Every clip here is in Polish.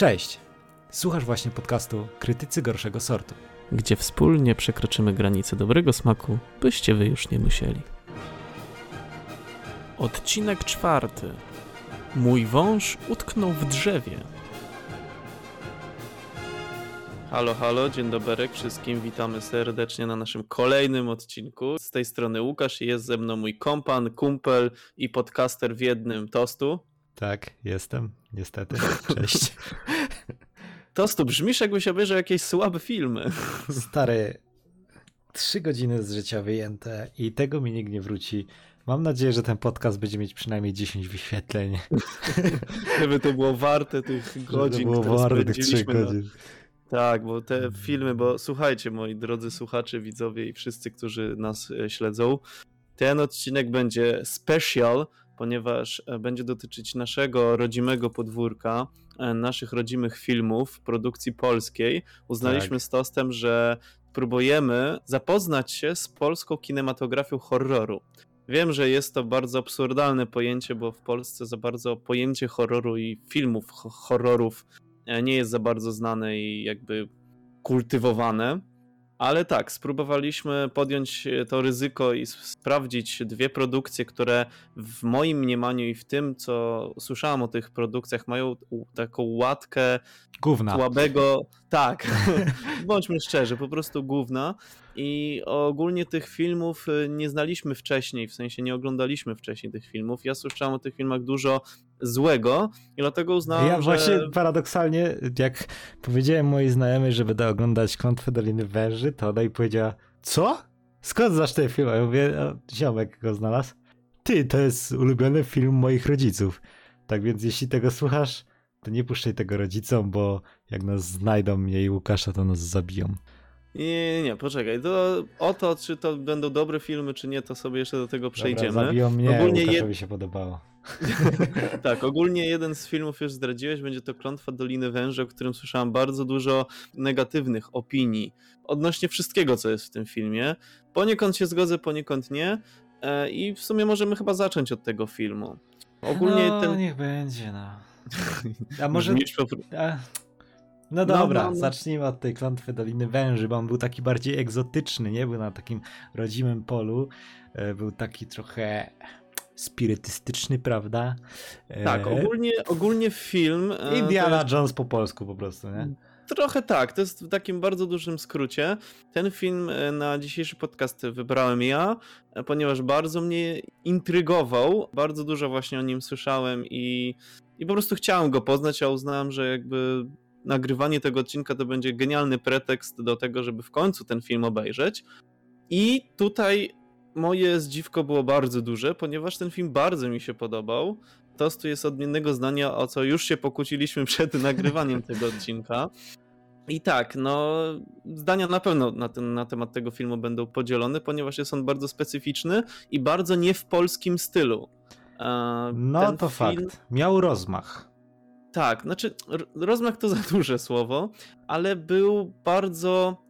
Cześć! Słuchasz właśnie podcastu Krytycy Gorszego Sortu. Gdzie wspólnie przekroczymy granice dobrego smaku, byście wy już nie musieli. Odcinek czwarty. Mój wąż utknął w drzewie. Halo, halo, dzień dobry wszystkim, witamy serdecznie na naszym kolejnym odcinku. Z tej strony Łukasz i jest ze mną mój kompan, kumpel i podcaster w jednym tostu. Tak, jestem, niestety. Cześć. Tostu, brzmisz jakbyś obejrzał jakieś słabe filmy. Stary, trzy godziny z życia wyjęte i tego mi nikt nie wróci. Mam nadzieję, że ten podcast będzie mieć przynajmniej 10 wyświetleń. Żeby to było warte tych godzin, Żeby było które warte tych 3 spędziliśmy na- godzin. Tak, bo te filmy, bo słuchajcie, moi drodzy słuchacze, widzowie i wszyscy, którzy nas e, śledzą, ten odcinek będzie special, ponieważ e, będzie dotyczyć naszego rodzimego podwórka, e, naszych rodzimych filmów, produkcji polskiej. Uznaliśmy Tak. z Tostem, że próbujemy zapoznać się z polską kinematografią horroru. Wiem, że jest to bardzo absurdalne pojęcie, bo w Polsce za bardzo pojęcie horroru i filmów ho- horrorów e, nie jest za bardzo znane i jakby kultywowane. Ale tak, spróbowaliśmy podjąć e, to ryzyko i sprawdzić dwie produkcje, które w moim mniemaniu i w tym, co słyszałem o tych produkcjach, mają taką łatkę Gówna. słabego. Tak, bądźmy szczerzy, po prostu gówna. I ogólnie tych filmów y, nie znaliśmy wcześniej, w sensie nie oglądaliśmy wcześniej tych filmów. Ja słyszałem o tych filmach dużo złego i dlatego uznałem, Ja że... właśnie paradoksalnie, jak powiedziałem mojej znajomej, że będę oglądać Klątwę Doliny Węży, to ona i powiedziała, co? Skąd znasz ten film? A ja mówię, ziomek go znalazł. Ty, to jest ulubiony film moich rodziców. Tak więc jeśli tego słuchasz, to nie puszczaj tego rodzicom, bo jak nas znajdą mnie i Łukasza, to nas zabiją. Nie, nie, nie, poczekaj. O to, czy to będą dobre filmy, czy nie, to sobie jeszcze do tego przejdziemy. Dobra, zabiją mnie, Ogólnie Łukaszowi się podobało. tak, ogólnie jeden z filmów już zdradziłeś, będzie to Klątwa Doliny Węży, o którym słyszałem bardzo dużo negatywnych opinii odnośnie wszystkiego, co jest w tym filmie. Poniekąd się zgodzę, poniekąd nie. E, I w sumie możemy chyba zacząć od tego filmu. Ogólnie no, ten. niech będzie, no. A może... A, No dobra, no, no. zacznijmy od tej klątwy Doliny Węży, bo on był taki bardziej egzotyczny, nie? Był na takim rodzimym polu, e, był taki trochę spirytystyczny, prawda? E, Tak, ogólnie, ogólnie film. e, Indiana jest- Jones po polsku po prostu, nie? Trochę tak, to jest w takim bardzo dużym skrócie. Ten film na dzisiejszy podcast wybrałem ja, ponieważ bardzo mnie intrygował, bardzo dużo właśnie o nim słyszałem i, i po prostu chciałem go poznać, a uznałem, że jakby nagrywanie tego odcinka to będzie genialny pretekst do tego, żeby w końcu ten film obejrzeć. I tutaj moje zdziwko było bardzo duże, ponieważ ten film bardzo mi się podobał. Tostu jest odmiennego zdania, o co już się pokłóciliśmy przed nagrywaniem tego odcinka. I tak, no, zdania na pewno na, ten, na temat tego filmu będą podzielone, ponieważ jest on bardzo specyficzny i bardzo nie w polskim stylu. E, No to film- fakt. Miał rozmach. Tak, znaczy, rozmach to za duże słowo, ale był bardzo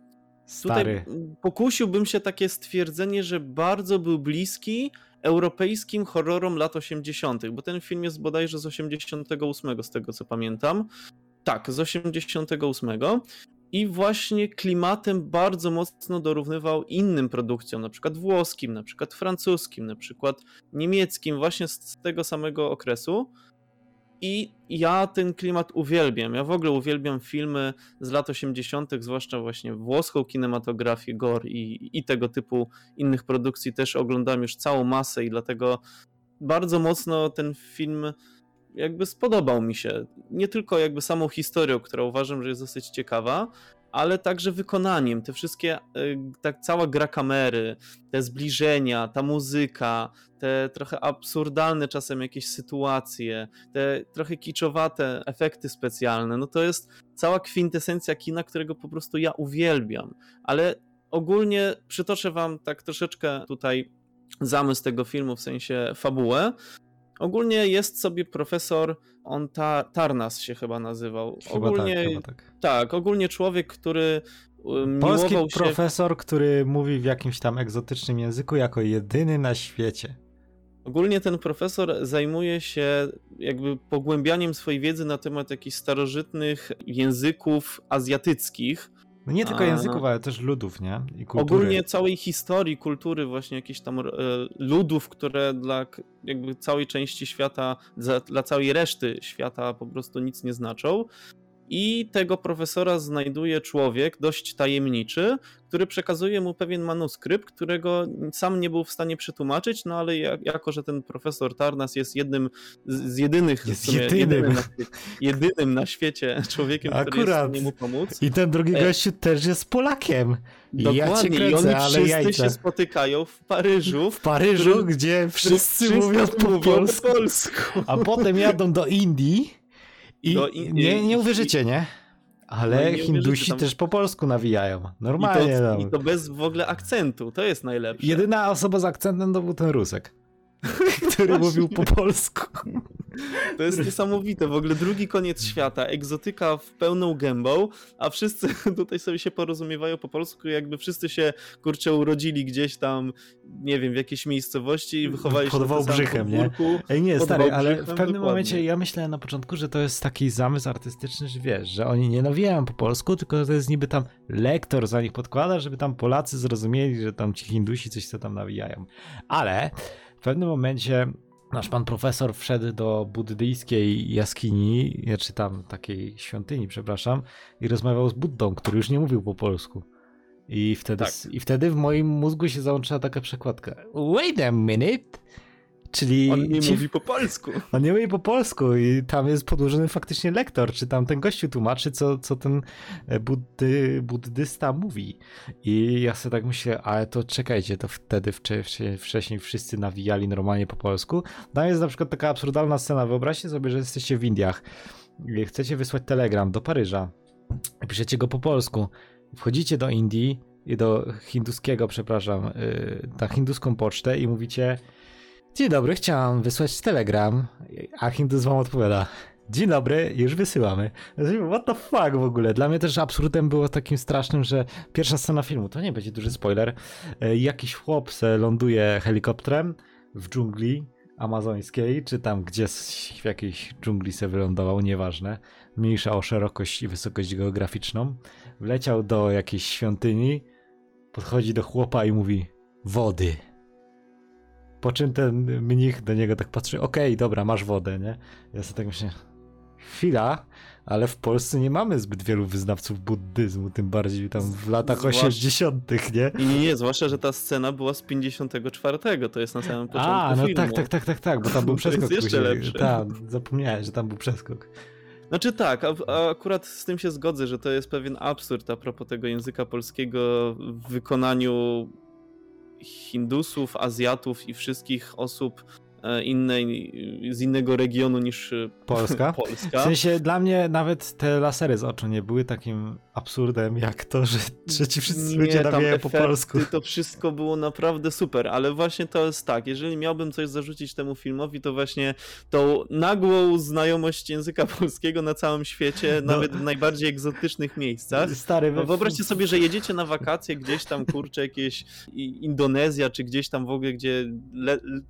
Stary. Tutaj pokusiłbym się takie stwierdzenie, że bardzo był bliski europejskim horrorom lat 80., bo ten film jest bodajże z 88, z tego co pamiętam. Tak, z 88. I właśnie klimatem bardzo mocno dorównywał innym produkcjom, na przykład włoskim, na przykład francuskim, na przykład niemieckim, właśnie z tego samego okresu. I ja ten klimat uwielbiam. Ja w ogóle uwielbiam filmy z lat 80., zwłaszcza właśnie włoską kinematografię, gore i, i tego typu innych produkcji też oglądam już całą masę i dlatego bardzo mocno ten film jakby spodobał mi się. Nie tylko jakby samą historią, która uważam, że jest dosyć ciekawa, ale także wykonaniem. Te wszystkie, y, tak cała gra kamery, te zbliżenia, ta muzyka, te trochę absurdalne czasem jakieś sytuacje, te trochę kiczowate efekty specjalne, no to jest cała kwintesencja kina, którego po prostu ja uwielbiam. Ale ogólnie przytoczę wam tak troszeczkę tutaj zamysł tego filmu, w sensie fabułę. Ogólnie jest sobie profesor, on ta, Tarnas się chyba nazywał. Chyba ogólnie, tak, chyba tak. tak, ogólnie człowiek, który y, Polski się... profesor, który mówi w jakimś tam egzotycznym języku jako jedyny na świecie. Ogólnie ten profesor zajmuje się jakby pogłębianiem swojej wiedzy na temat jakichś starożytnych języków azjatyckich. No nie tylko A, języków, no. ale też ludów, nie? I kultury. Ogólnie całej historii, kultury właśnie jakichś tam e, ludów, które dla jakby całej części świata, dla całej reszty świata po prostu nic nie znaczą. I tego profesora znajduje człowiek dość tajemniczy, który przekazuje mu pewien manuskrypt, którego sam nie był w stanie przetłumaczyć, no ale jak, jako, że ten profesor Tarnas jest jednym z, jedynych, Jest w sumie jedynym. jedynym, na świecie, jedynym na świecie człowiekiem, który jest w Akurat. stanie mu pomóc. I ten drugi E, gościu też jest Polakiem. I ja Dokładnie, i kręcę, oni wszyscy jajca. się spotykają w Paryżu, W Paryżu, którym gdzie wszyscy, wszyscy mówią po mówią polsku. po polsku. A potem jadą do Indii i Do In- nie, nie uwierzycie, nie? Ale No Hindusi tam- też po polsku nawijają. I to, Normalnie. no. I to bez w ogóle akcentu, to jest najlepsze. Jedyna osoba z akcentem to był ten Rusek, który mówił po polsku. To jest niesamowite, w ogóle drugi koniec świata, egzotyka w pełną gębą, a wszyscy tutaj sobie się porozumiewają po polsku, jakby wszyscy się, kurczę, urodzili gdzieś tam, nie wiem, w jakiejś miejscowości i wychowali się Pod Wałbrzychem, nie? Ej, nie, stary, ale w pewnym dokładnie. momencie ja myślałem na początku, że to jest taki zamysł artystyczny, że wiesz, że oni nie nawijają po polsku, tylko to jest niby tam lektor za nich podkłada, żeby tam Polacy zrozumieli, że tam ci Hindusi coś co tam nawijają. Ale w pewnym momencie nasz pan profesor wszedł do buddyjskiej jaskini, czy tam takiej świątyni, przepraszam, i rozmawiał z Buddą, który już nie mówił po polsku. I wtedy, Tak. I wtedy w moim mózgu się załączyła taka przekładka. Wait a minute. Czyli On nie ci mówi po polsku. on nie mówi po polsku i tam jest podłożony faktycznie lektor, czy tam ten gościu tłumaczy, co, co ten e, buddy, buddysta mówi. I ja sobie tak myślę, ale to czekajcie, to wtedy wcze, wcze, wcześniej wszyscy nawijali normalnie po polsku. Tam jest na przykład taka absurdalna scena, wyobraźcie sobie, że jesteście w Indiach i chcecie wysłać telegram do Paryża piszecie go po polsku. Wchodzicie do Indii i do hinduskiego, przepraszam, y, na hinduską pocztę i mówicie Dzień dobry, chciałam wysłać telegram, a Hindus wam odpowiada. Dzień dobry, już wysyłamy. What the fuck w ogóle? Dla mnie też absurdem było takim strasznym, że pierwsza scena filmu, to nie będzie duży spoiler, e, jakiś chłop ląduje helikopterem w dżungli amazońskiej, czy tam gdzieś w jakiejś dżungli se wylądował, nieważne, mniejsza o szerokość i wysokość geograficzną, wleciał do jakiejś świątyni, podchodzi do chłopa i mówi wody. Po czym ten mnich do niego tak patrzy, okej, dobra, masz wodę, nie? Ja sobie tak myślę, chwila, ale w Polsce nie mamy zbyt wielu wyznawców buddyzmu, tym bardziej tam w latach Zwłaszcza- 80., nie? I nie, zwłaszcza, że ta scena była z 54, to jest na samym początku A, no filmu. tak, tak, tak, tak, tak, bo tam był To jest przeskok jeszcze później. lepsze. Tak, zapomniałem, że tam był przeskok. Znaczy tak, a, a akurat z tym się zgodzę, że to jest pewien absurd a propos tego języka polskiego w wykonaniu Hindusów, Azjatów i wszystkich osób innej, z innego regionu niż e, Polska? W Polska. sensie dla mnie nawet te lasery z oczu nie były takim absurdem jak to, że, że ci wszyscy ludzie tam nawijają po polsku. To wszystko było naprawdę super, ale właśnie to jest tak, jeżeli miałbym coś zarzucić temu filmowi, to właśnie tą nagłą znajomość języka polskiego na całym świecie, No. nawet w najbardziej egzotycznych miejscach. Stary, No wyobraźcie sobie, że jedziecie na wakacje gdzieś tam, kurczę, jakieś Indonezja, czy gdzieś tam w ogóle, gdzie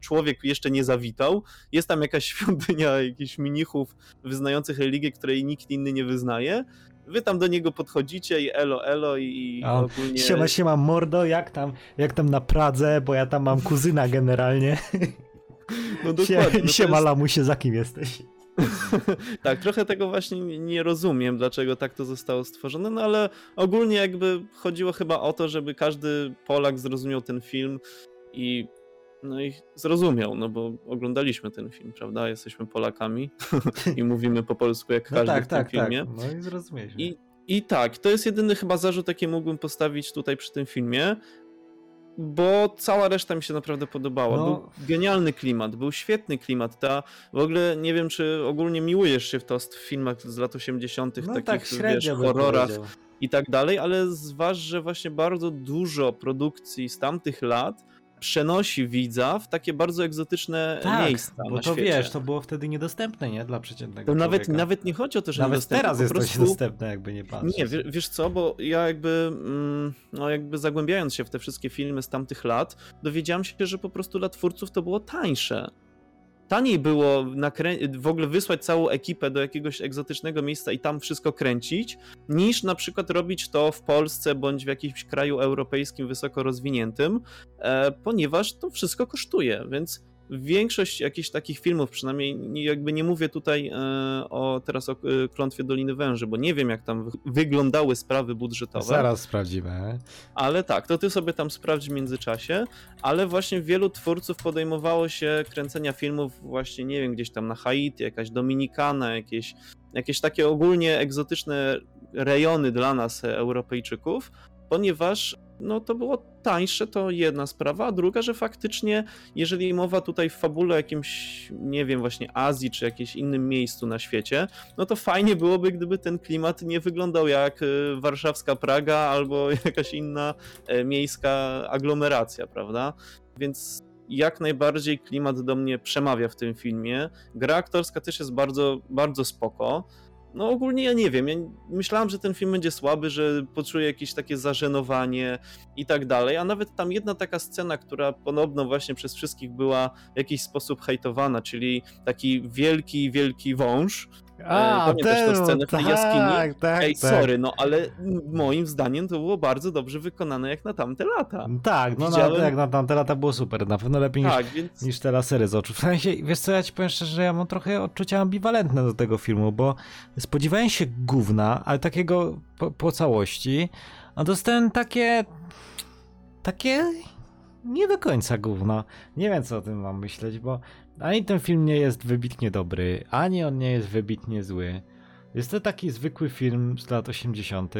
człowiek jeszcze nie zawitał. Jest tam jakaś świątynia jakichś mnichów wyznających religię, której nikt inny nie wyznaje. Wy tam do niego podchodzicie i elo, elo i A, ogólnie... Siema, siema, mordo, jak tam, jak tam na Pradze, bo ja tam mam kuzyna generalnie. No dokładnie. No siema, jest, lamusie, za kim jesteś? tak, trochę tego właśnie nie- nie rozumiem, dlaczego tak to zostało stworzone, no ale ogólnie jakby chodziło chyba o to, żeby każdy Polak zrozumiał ten film i no i zrozumiał, no bo oglądaliśmy ten film, prawda? Jesteśmy Polakami i mówimy po polsku jak No każdy tak, w tym tak, tak. filmie. No i zrozumieliśmy. I, I tak, to jest jedyny chyba zarzut, jaki mógłbym postawić tutaj przy tym filmie, bo cała reszta mi się naprawdę podobała. No. Był genialny klimat, był świetny klimat. Ta, w ogóle nie wiem, czy ogólnie miłujesz się w to w filmach z lat 80., no takich tak wiesz, horrorach i tak dalej, ale zważ, że właśnie bardzo dużo produkcji z tamtych lat przenosi widza w takie bardzo egzotyczne Tak, miejsca bo to świecie. wiesz, to było wtedy niedostępne, nie? Dla przeciętnego To nawet, człowieka. nawet nie chodzi o to, że Nawet teraz jest prostu... to niedostępne, jakby nie patrzeć. Nie, wiesz, wiesz co, bo ja jakby, mm, no jakby zagłębiając się w te wszystkie filmy z tamtych lat, dowiedziałem się, że po prostu dla twórców to było tańsze. Taniej było nakrę- w ogóle wysłać całą ekipę do jakiegoś egzotycznego miejsca i tam wszystko kręcić, niż na przykład robić to w Polsce bądź w jakimś kraju europejskim wysoko rozwiniętym, e, ponieważ to wszystko kosztuje, więc większość jakichś takich filmów, przynajmniej nie- jakby nie mówię tutaj e, o teraz o e, Klątwie Doliny Węży, bo nie wiem jak tam wy- wyglądały sprawy budżetowe, Zaraz sprawdzimy. ale tak, to ty sobie tam sprawdź w międzyczasie, ale właśnie wielu twórców podejmowało się kręcenia filmów właśnie, nie wiem, gdzieś tam na Haiti, jakaś Dominikana, jakieś, jakieś takie ogólnie egzotyczne rejony dla nas, e, Europejczyków, ponieważ no to było tańsze, to jedna sprawa, a druga, że faktycznie, jeżeli mowa tutaj w fabule o jakimś, nie wiem, właśnie Azji, czy jakimś innym miejscu na świecie, no to fajnie byłoby, gdyby ten klimat nie wyglądał jak e, warszawska Praga albo jakaś inna e, miejska aglomeracja, prawda? Więc jak najbardziej klimat do mnie przemawia w tym filmie. Gra aktorska też jest bardzo, bardzo spoko. No ogólnie ja nie wiem, ja myślałem, że ten film będzie słaby, że poczuję jakieś takie zażenowanie i tak dalej, a nawet tam jedna taka scena, która ponowno właśnie przez wszystkich była w jakiś sposób hejtowana, czyli taki wielki, wielki wąż, A, pamiętasz tę scenę w tej tak, jaskini? Tak, Ej, tak. sorry, no ale moim zdaniem to było bardzo dobrze wykonane jak na tamte lata. Tak, no Widziałem- na, jak na tamte lata było super, na pewno lepiej niż, Tak, więc niż te lasery z oczu. W sensie, wiesz co, ja ci powiem szczerze, że ja mam trochę odczucia ambiwalentne do tego filmu, bo spodziewałem się gówna, ale takiego po, po całości, a dostałem takie... takie... nie do końca gówno. Nie wiem, co o tym mam myśleć, bo ani ten film nie jest wybitnie dobry, ani on nie jest wybitnie zły. Jest to taki zwykły film z lat 80.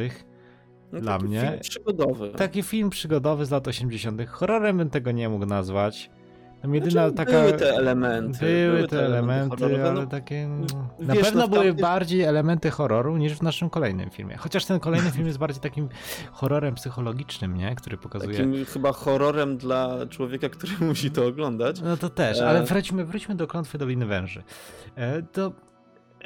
no, dla taki mnie- Film przygodowy. Taki film przygodowy z lat 80. Horrorem bym tego nie mógł nazwać. Tam jedyna Znaczy, taka. Były te elementy. Były te elementy, horrorowe, ale no, takie. Na wiesz, pewno no były tamtych- bardziej elementy horroru niż w naszym kolejnym filmie. Chociaż ten kolejny film jest bardziej takim horrorem psychologicznym, nie? Który pokazuje. Takim chyba horrorem dla człowieka, który musi to oglądać. No to też, E. ale wróćmy, wróćmy do klątwy Doliny Węży. E, To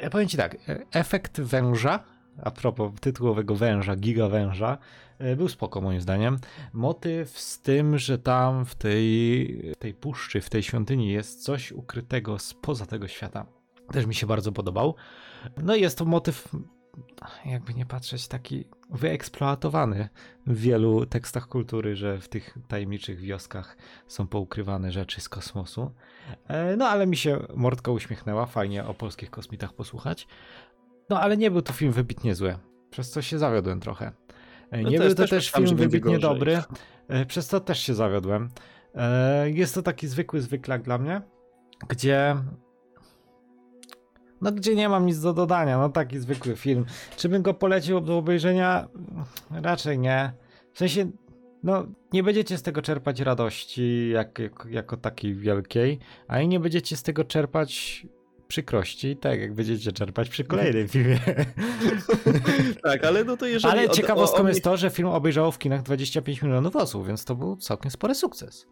ja powiem ci tak, e, efekt węża, a propos tytułowego węża, giga węża, e, był spoko moim zdaniem. Motyw z tym, że tam w tej, tej puszczy, w tej świątyni jest coś ukrytego spoza tego świata, też mi się bardzo podobał. No i jest to motyw, jakby nie patrzeć, taki wyeksploatowany w wielu tekstach kultury, że w tych tajemniczych wioskach są poukrywane rzeczy z kosmosu. E, No ale mi się mordka uśmiechnęła, fajnie o polskich kosmitach posłuchać. No ale nie był to film wybitnie zły, przez co się zawiodłem trochę. E, No Nie też- był to też też film wybitnie dobry, e, przez co też się zawiodłem. E, Jest to taki zwykły zwyklak dla mnie, gdzie no gdzie nie mam nic do dodania, no taki zwykły film. Czy bym go polecił do obejrzenia? Raczej nie. W sensie, no nie będziecie z tego czerpać radości jak, jak, jako takiej wielkiej, a i nie będziecie z tego czerpać przykrości, tak jak będziecie czerpać przy kolejnym filmie. Tak, ale no to jeżeli... Ale od- ciekawostką o- o jest to, że film obejrzało w kinach 25 milionów osób, więc to był całkiem spory sukces.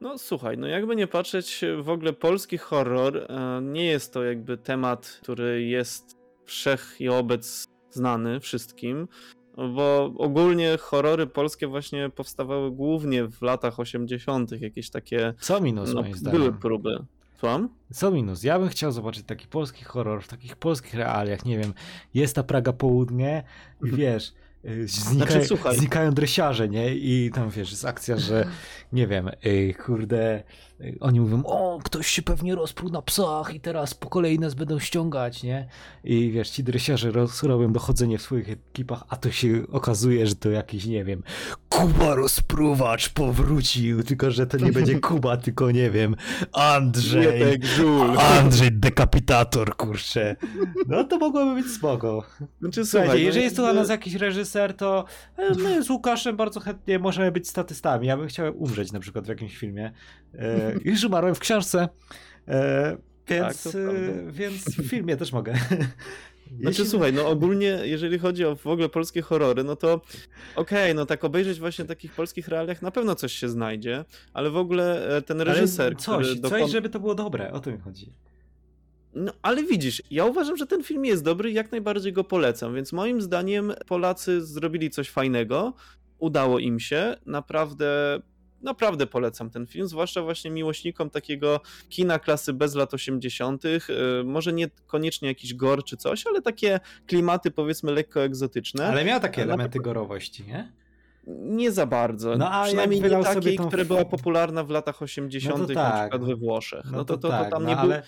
No słuchaj, no jakby nie patrzeć, w ogóle polski horror e, nie jest to jakby temat, który jest wszech i obec znany wszystkim, bo ogólnie horrory polskie właśnie powstawały głównie w latach 80., jakieś takie Co minus no, moim zdaniem? były próby. Słucham? Co minus? Ja bym chciał zobaczyć taki polski horror w takich polskich realiach, nie wiem, jest ta Praga Południe i wiesz, y, Znaczy, słuchaj. znikają dresiarze, nie? I tam wiesz, jest akcja, że nie wiem, y, kurde, oni mówią, o, ktoś się pewnie rozpruł na psach i teraz po kolei nas będą ściągać, nie? I wiesz, ci dresiarze robią dochodzenie w swoich ekipach, a to się okazuje, że to jakiś, nie wiem, Kuba rozpruwacz powrócił, tylko że to nie będzie Kuba, tylko nie wiem, Andrzej. Andrzej dekapitator, kurczę. No to mogłoby być spoko. Znaczy, Słuchajcie, słuchaj, no jeżeli jest na jakby- nas jakiś reżyser, to e, my z Łukaszem bardzo chętnie możemy być statystami. Ja bym chciał umrzeć na przykład w jakimś filmie. E, już umarłem w książce, e, więc, Tak, e, więc w filmie też mogę. Znaczy Jeśli- słuchaj, no ogólnie jeżeli chodzi o w ogóle polskie horrory, no to okej, no tak obejrzeć właśnie takich polskich realiach na pewno coś się znajdzie, ale w ogóle e, ten Ale reżyser, coś, który coś, dokon- żeby to było dobre, o to mi chodzi. No, ale widzisz, ja uważam, że ten film jest dobry i jak najbardziej go polecam, więc moim zdaniem Polacy zrobili coś fajnego, udało im się, naprawdę, naprawdę polecam ten film, zwłaszcza właśnie miłośnikom takiego kina klasy bez lat 80., y, może nie koniecznie jakiś gore czy coś, ale takie klimaty powiedzmy lekko egzotyczne. Ale miał takie Ale na elementy gorowości, nie? Nie za bardzo. No, a Przynajmniej nie takiej, tą- która była popularna w latach 80., No to na tak. przykład we Włoszech. No, No, to, to, to, tak, tam no, nie było. ale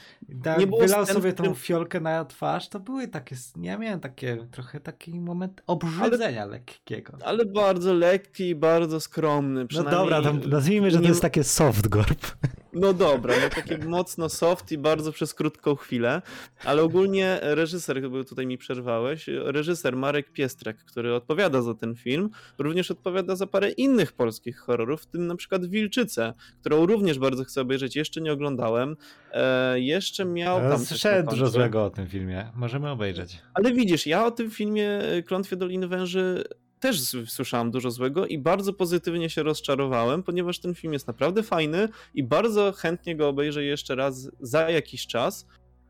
tak, nie było wylał scen, sobie tą którym- fiolkę na twarz, to były takie, ja miałem takie, trochę taki moment obrzydzenia lekkiego. Ale bardzo lekki i bardzo skromny. No dobra, to nazwijmy, że to nie- jest takie soft gorp. No dobra, no takie mocno soft i bardzo przez krótką chwilę, ale ogólnie reżyser, bo tutaj mi przerwałeś, reżyser Marek Piestrek, który odpowiada za ten film, również odpowiada za parę innych polskich horrorów, w tym na przykład Wilczycę, którą również bardzo chcę obejrzeć, jeszcze nie oglądałem. E, jeszcze miał tam... Słyszałem dużo złego o tym filmie, możemy obejrzeć. Ale widzisz, ja o tym filmie Klątwie Doliny Węży też słyszałem dużo złego i bardzo pozytywnie się rozczarowałem, ponieważ ten film jest naprawdę fajny i bardzo chętnie go obejrzę jeszcze raz za jakiś czas,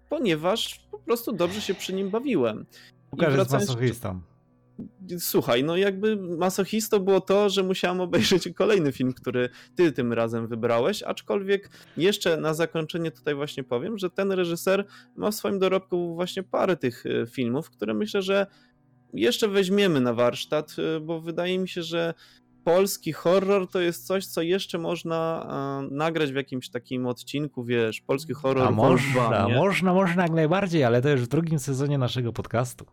ponieważ po prostu dobrze się przy nim bawiłem. Łukasz jest masochistą. Słuchaj, no jakby masochistą było to, że musiałem obejrzeć kolejny film, który ty tym razem wybrałeś, aczkolwiek jeszcze na zakończenie tutaj właśnie powiem, że ten reżyser ma w swoim dorobku właśnie parę tych e, filmów, które myślę, że jeszcze weźmiemy na warsztat, e, bo wydaje mi się, że polski horror to jest coś, co jeszcze można e, nagrać w jakimś takim odcinku, wiesz, polski horror A można, można, można jak najbardziej, ale to już w drugim sezonie naszego podcastu.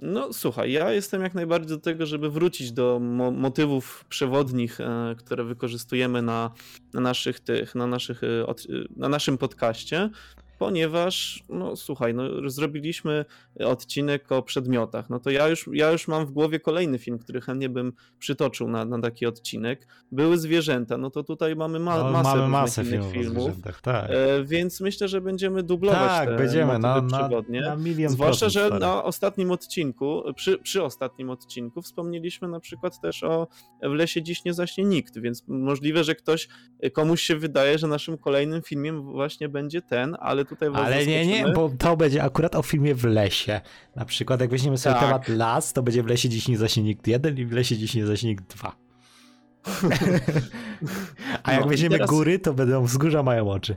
No słuchaj, ja jestem jak najbardziej do tego, żeby wrócić do mo motywów przewodnich, e, które wykorzystujemy na, na naszych tych, na naszych, e, od, e, na naszym podcaście, ponieważ, no słuchaj, no zrobiliśmy odcinek o przedmiotach, no to ja już, ja już mam w głowie kolejny film, który chętnie bym przytoczył na, na taki odcinek. Były zwierzęta, no to tutaj mamy ma No, masę, mamy masę filmów, o filmów, zwierzętach, tak. e, więc myślę, że będziemy dublować tak, te będziemy na, motywy na, na milion Zwłaszcza, że stary. na ostatnim odcinku, przy, przy ostatnim odcinku wspomnieliśmy na przykład też o W lesie dziś nie zaśnie nikt, więc możliwe, że ktoś, komuś się wydaje, że naszym kolejnym filmem właśnie będzie ten, ale tutaj Ale nie, nie, bo to będzie akurat o filmie w lesie. Na przykład jak weźmiemy sobie Tak. temat las, to będzie w lesie dziś nie zaśnie nikt jeden i w lesie dziś nie nikt dwa. A jak No weźmiemy teraz- góry, to będą wzgórza mają oczy.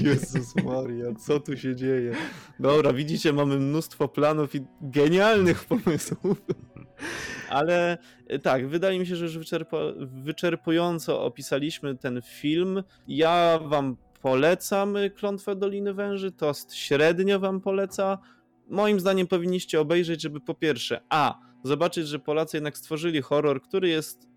Jezus Maria, co tu się dzieje? Dobra, widzicie, mamy mnóstwo planów i genialnych pomysłów. Ale e, tak, wydaje mi się, że już wyczerpa- wyczerpująco opisaliśmy ten film. Ja wam polecam Klątwę Doliny Węży, Tost średnio wam poleca. Moim zdaniem powinniście obejrzeć, żeby po pierwsze, a, zobaczyć, że Polacy jednak stworzyli horror, który jest,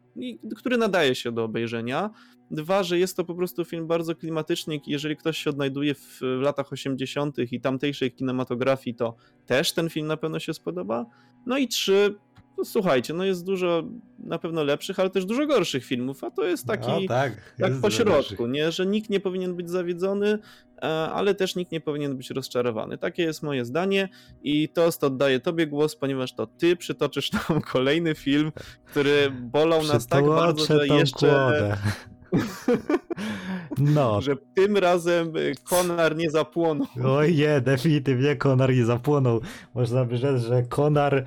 który nadaje się do obejrzenia. Dwa, że jest to po prostu film bardzo klimatyczny i jeżeli ktoś się odnajduje w, w latach 80. i tamtejszej kinematografii, to też ten film na pewno się spodoba. No i trzy, no słuchajcie, no jest dużo na pewno lepszych, ale też dużo gorszych filmów, a to jest taki no, tak, tak po środku, nie? że nikt nie powinien być zawiedzony, e, ale też nikt nie powinien być rozczarowany. Takie jest moje zdanie i Toast oddaję tobie głos, ponieważ to ty przytoczysz nam kolejny film, który bolał nas tak bardzo, że jeszcze... kłodę. No, że tym razem y, Konar nie zapłonął. oj nie, definitywnie Konar nie zapłonął. Można by rzec, że Konar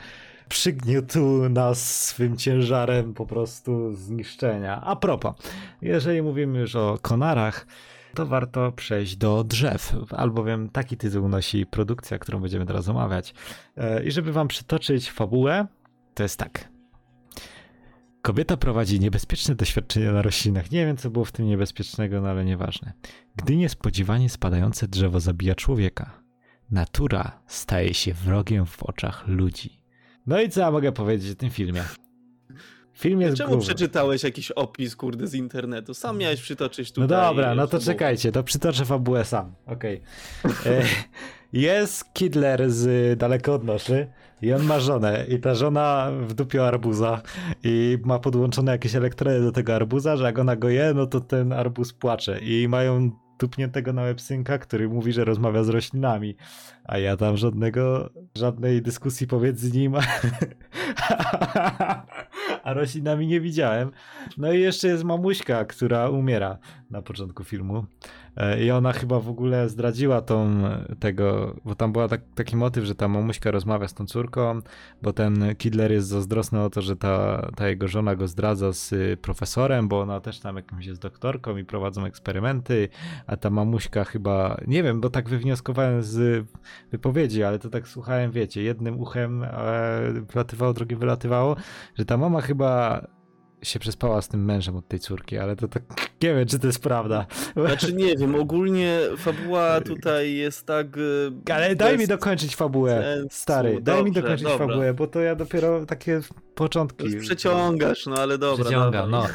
przygniótł nas swym ciężarem po prostu zniszczenia. A propos, jeżeli mówimy już o Konarach, to warto przejść do drzew, albowiem taki tytuł nosi produkcja, którą będziemy teraz omawiać. E, I żeby wam przytoczyć fabułę, to jest tak. Kobieta prowadzi niebezpieczne doświadczenia na roślinach. Nie wiem, co było w tym niebezpiecznego, no ale nieważne. Gdy niespodziewanie spadające drzewo zabija człowieka, natura staje się wrogiem w oczach ludzi. No i co ja mogę powiedzieć o tym filmie? Film jest Czemu przeczytałeś jakiś opis, kurde, z internetu? Sam miałeś przytoczyć No tutaj. dobra, no to fabułę. czekajcie, to przytoczę fabułę sam. Okej. E, Jest Kidler z daleko od noszy i on ma żonę i ta żona w dupie arbuza i ma podłączone jakieś elektrody do tego arbuza, że jak ona go je, no to ten arbuz płacze i mają tupniętego na łeb synka, który mówi, że rozmawia z roślinami, a ja tam żadnego, żadnej dyskusji pomiędzy nim a roślinami nie widziałem. No i jeszcze jest mamuśka, która umiera na początku filmu. E, I ona chyba w ogóle zdradziła tą tego, bo tam była tak, taki motyw, że ta mamuśka rozmawia z tą córką, bo ten Kidler jest zazdrosny o to, że ta, ta jego żona go zdradza z y, profesorem, bo ona też tam jakimś jest doktorką i prowadzą eksperymenty, a ta mamuśka chyba, nie wiem, bo tak wywnioskowałem z wypowiedzi, ale to tak słuchałem, wiecie, jednym uchem e, wylatywało, drugim wylatywało, że ta mama chyba się przespała z tym mężem od tej córki, ale to tak nie wiem, czy to jest prawda. Znaczy nie wiem, ogólnie fabuła tutaj jest tak... e, Ale daj mi dokończyć fabułę, sensu. stary, daj mi Dobrze, dokończyć dobra. fabułę, bo to ja dopiero takie początki... Już Przeciągasz, no ale dobra. Przeciągam, no.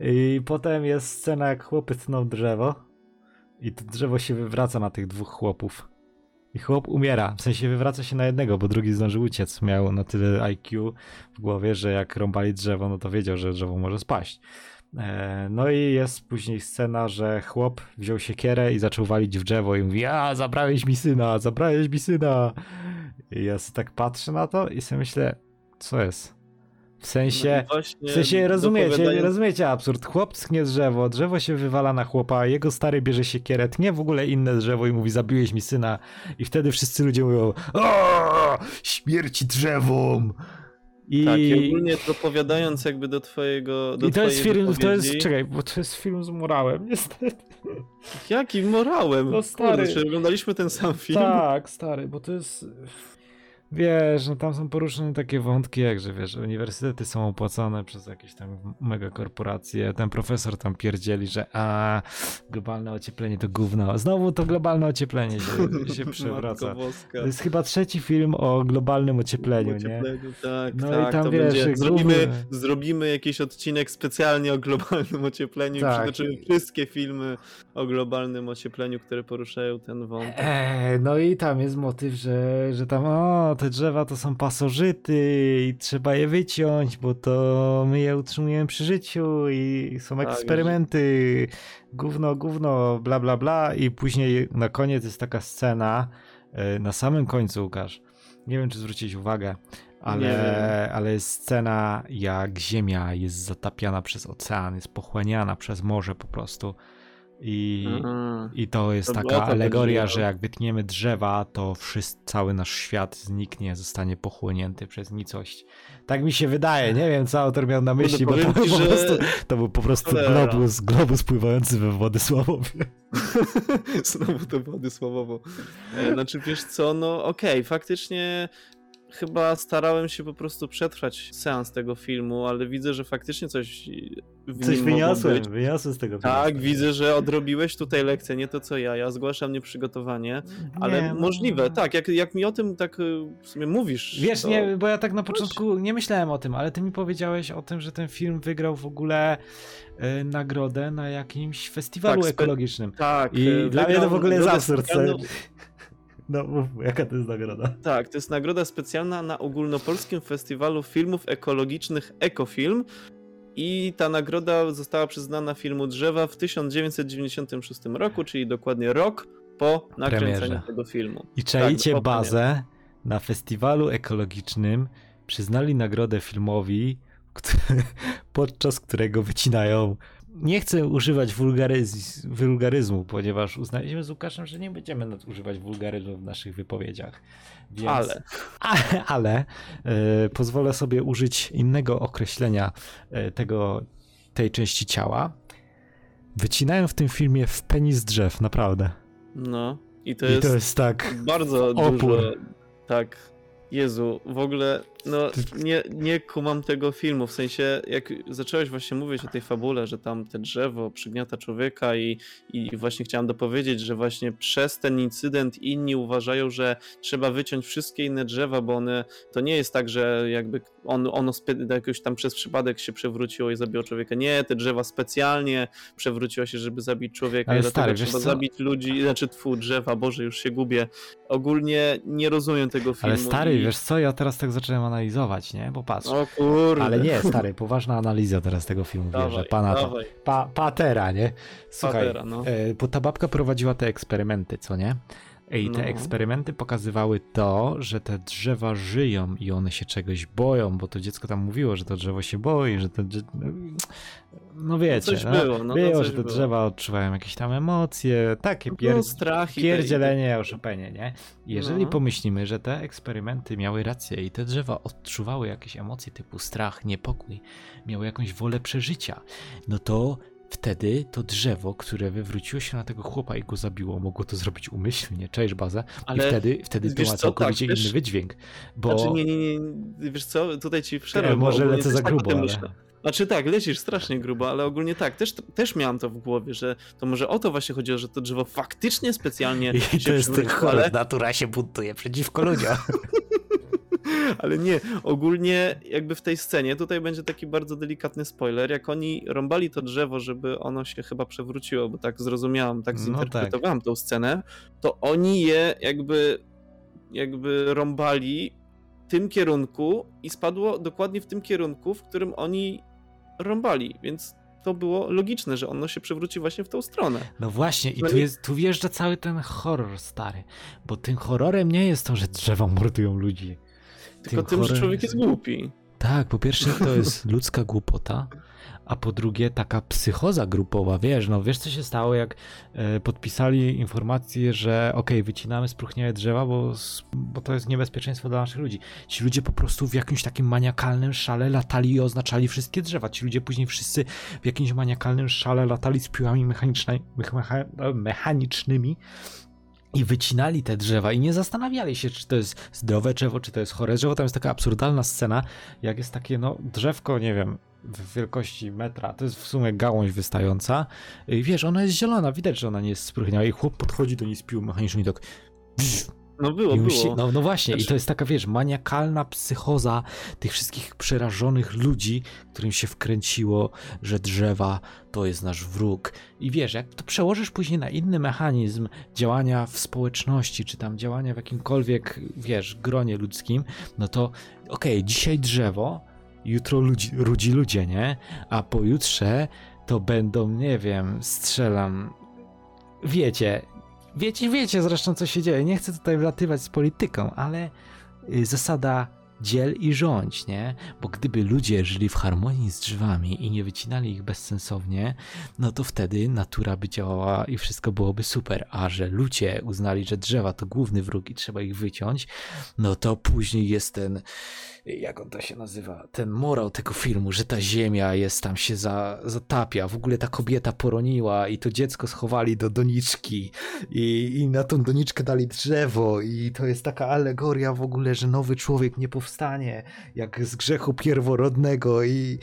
I potem jest scena, jak chłopy tną drzewo i to drzewo się wywraca na tych dwóch chłopów. I chłop umiera, w sensie wywraca się na jednego, bo drugi zdążył uciec. Miał na tyle IQ w głowie, że jak rąbali drzewo, no to wiedział, że drzewo może spaść. E, No i jest później scena, że chłop wziął siekierę i zaczął walić w drzewo i mówi, a zabrałeś mi syna, zabrałeś mi syna. I ja tak patrzę na to i sobie myślę, co jest? W sensie... No W sensie rozumiecie, rozumiecie absurd. Chłop tknie drzewo, drzewo się wywala na chłopa, jego stary bierze siekierę, tnie w ogóle inne drzewo i mówi zabiłeś mi syna i wtedy wszyscy ludzie mówią o śmierci drzewom! I, Tak, i ogólnie dopowiadając jakby do twojego do i to jest film, to jest, czekaj, bo to jest film z morałem, niestety. Jakim morałem? No, stary. Kurde, czy oglądaliśmy ten sam film? Tak, stary, bo to jest... Wiesz, no tam są poruszone takie wątki, jak że wiesz, uniwersytety są opłacane przez jakieś tam megakorporacje. Ten profesor tam pierdzieli, że a globalne ocieplenie to gówno. Znowu to globalne ocieplenie się, się przewraca. To jest chyba trzeci film o globalnym ociepleniu, nie? Ociepleniu, Tak, No i tak, tam to wiesz, będzie. Zrobimy, główny- zrobimy jakiś odcinek specjalnie o globalnym ociepleniu Tak. i przytoczymy wszystkie filmy o globalnym ociepleniu, które poruszają ten wątek. Eee, no i tam jest motyw, że, że tam o, te drzewa to są pasożyty i trzeba je wyciąć, bo to my je utrzymujemy przy życiu i są Tak, eksperymenty, gówno, gówno, bla, bla, bla. I później na koniec jest taka scena, e, na samym końcu, Łukasz, nie wiem, czy zwróciłeś uwagę, ale, ale jest scena, jak Ziemia jest zatapiana przez ocean, jest pochłaniana przez morze po prostu i... Aha. I to jest To taka alegoria, chodziło. że jak wytniemy drzewa, to wszyscy, cały nasz świat zniknie, zostanie pochłonięty przez nicość. Tak mi się wydaje, nie wiem co autor miał na myśli, bo to ci, po że- prostu, to był po prostu globus, globus pływający we Władysławowie. Znowu to wody słowowo. E, Znaczy, wiesz co, no okej, faktycznie chyba starałem się po prostu przetrwać seans tego filmu, ale widzę, że faktycznie coś w Coś wyniosłem, wyniosłem z tego. Tak, filmu. widzę, że odrobiłeś tutaj lekcję, nie to co ja. Ja zgłaszam nieprzygotowanie, ale Nie, no. możliwe, tak, jak, jak mi o tym tak y, w sumie mówisz. Wiesz, to... nie, bo ja tak na początku nie myślałem o tym, ale ty mi powiedziałeś o tym, że ten film wygrał w ogóle e, nagrodę na jakimś festiwalu Tak, ekologicznym. Tak, I y, dla mnie to w ogóle jest absurd. specjalną- No, mów, jaka to jest nagroda? Tak, to jest nagroda specjalna na ogólnopolskim festiwalu filmów ekologicznych Ekofilm. I ta nagroda została przyznana filmu Drzewa w 1996 roku, czyli dokładnie rok po nakręceniu Premierze. tego filmu. I czajcie po bazę na festiwalu ekologicznym przyznali nagrodę filmowi, który, podczas którego wycinają. Nie chcę używać wulgaryz, wulgaryzmu, ponieważ uznaliśmy z Łukaszem, że nie będziemy nadużywać wulgaryzmu w naszych wypowiedziach. Więc, Ale. ale, ale e, pozwolę sobie użyć innego określenia e, tego, tej części ciała. Wycinają w tym filmie w penis drzew, naprawdę. No. I to I jest, to jest tak. bardzo opór. dużo. Tak. Jezu, w ogóle, no nie, nie kumam tego filmu, w sensie jak zacząłeś właśnie mówić o tej fabule, że tam te drzewo przygniata człowieka i, i właśnie chciałem dopowiedzieć, że właśnie przez ten incydent inni uważają, że trzeba wyciąć wszystkie inne drzewa, bo one, to nie jest tak, że jakby on, ono jakoś tam przez przypadek się przewróciło i zabiło człowieka. Nie, te drzewa specjalnie przewróciło się, żeby zabić człowieka Ale i dlatego stary, wiesz trzeba co? zabić ludzi, znaczy tfu, drzewa, Boże, już się gubię. Ogólnie nie rozumiem tego filmu. Ale stary, i... wiesz co, ja teraz tak zacząłem przeanalizować, nie? Bo patrz. O kurde. Ale nie, stary, poważna analiza teraz tego filmu, wiesz, że Dawaj, pana to, dawaj. pa, patera, nie? Słuchaj, Patera, no. e, bo ta babka prowadziła te eksperymenty, co nie? I te No. eksperymenty pokazywały to, że te drzewa żyją i one się czegoś boją, bo to dziecko tam mówiło, że to drzewo się boi, że to. drze- No wiecie, coś no, było, no, no było, że te było. drzewa odczuwają jakieś tam emocje, takie pier... No, strach i te- pierdzielenie, oszopenie, nie? Jeżeli No. pomyślimy, że te eksperymenty miały rację i te drzewa odczuwały jakieś emocje typu strach, niepokój, miały jakąś wolę przeżycia, no to wtedy to drzewo, które wywróciło się na tego chłopa i go zabiło, mogło to zrobić umyślnie, czaisz bazę? Ale I wtedy, wtedy to ma całkowicie tak, wiesz- inny wydźwięk, bo... Znaczy nie, nie, nie, wiesz co, tutaj ci przerwę. Może lecę za tak grubo, tym ale- myślę. Znaczy tak, lecisz strasznie grubo, ale ogólnie tak, też, też miałem to w głowie, że to może o to właśnie chodziło, że to drzewo faktycznie specjalnie I się to jest horror, ale, natura się buntuje przeciwko ludziom. ale nie, ogólnie jakby w tej scenie, tutaj będzie taki bardzo delikatny spoiler, jak oni rąbali to drzewo, żeby ono się chyba przewróciło, bo tak zrozumiałam, tak No zinterpretowałam tą scenę, to oni je jakby jakby rąbali w tym kierunku i spadło dokładnie w tym kierunku, w którym oni rąbali, więc to było logiczne, że ono się przewróci właśnie w tą stronę. No właśnie, i No tu, jest, tu wjeżdża cały ten horror stary, bo tym horrorem nie jest to, że drzewa mordują ludzi. Tylko tym, że horrorem człowiek jest głupi. Tak, po pierwsze to jest ludzka głupota, a po drugie taka psychoza grupowa, wiesz, no wiesz co się stało, jak e, podpisali informację, że okej, wycinamy spróchniałe drzewa, bo, bo to jest niebezpieczeństwo dla naszych ludzi. Ci ludzie po prostu w jakimś takim maniakalnym szale latali i oznaczali wszystkie drzewa. Ci ludzie później wszyscy w jakimś maniakalnym szale latali z piłami mechanicznymi, mecha, mechanicznymi i wycinali te drzewa i nie zastanawiali się, czy to jest zdrowe drzewo, czy to jest chore drzewo. Tam jest taka absurdalna scena, jak jest takie, no, drzewko, nie wiem, w wielkości metra, to jest w sumie gałąź wystająca. I wiesz, ona jest zielona, widać, że ona nie jest spróchniała i chłop podchodzi do niej z piłą i tak No było, i było. no, no właśnie, i Znaczy- to jest taka, wiesz, maniakalna psychoza tych wszystkich przerażonych ludzi, którym się wkręciło, że drzewa to jest nasz wróg. I wiesz, jak to przełożysz później na inny mechanizm działania w społeczności, czy tam działania w jakimkolwiek, wiesz, gronie ludzkim, no to okej, dzisiaj drzewo, jutro ludzi, ludzi ludzie, nie? A pojutrze to będą, nie wiem, strzelam, wiecie, wiecie, wiecie zresztą co się dzieje. Nie chcę tutaj wlatywać z polityką, ale y, zasada dziel i rządź, nie? Bo gdyby ludzie żyli w harmonii z drzewami i nie wycinali ich bezsensownie, no to wtedy natura by działała i wszystko byłoby super. A że ludzie uznali, że drzewa to główny wróg i trzeba ich wyciąć, no to później jest ten, jak on to się nazywa, ten morał tego filmu, że ta ziemia jest tam się za, zatapia, w ogóle ta kobieta poroniła i to dziecko schowali do doniczki. I, i na tą doniczkę dali drzewo. I to jest taka alegoria w ogóle, że nowy człowiek nie powstanie, jak z grzechu pierworodnego. I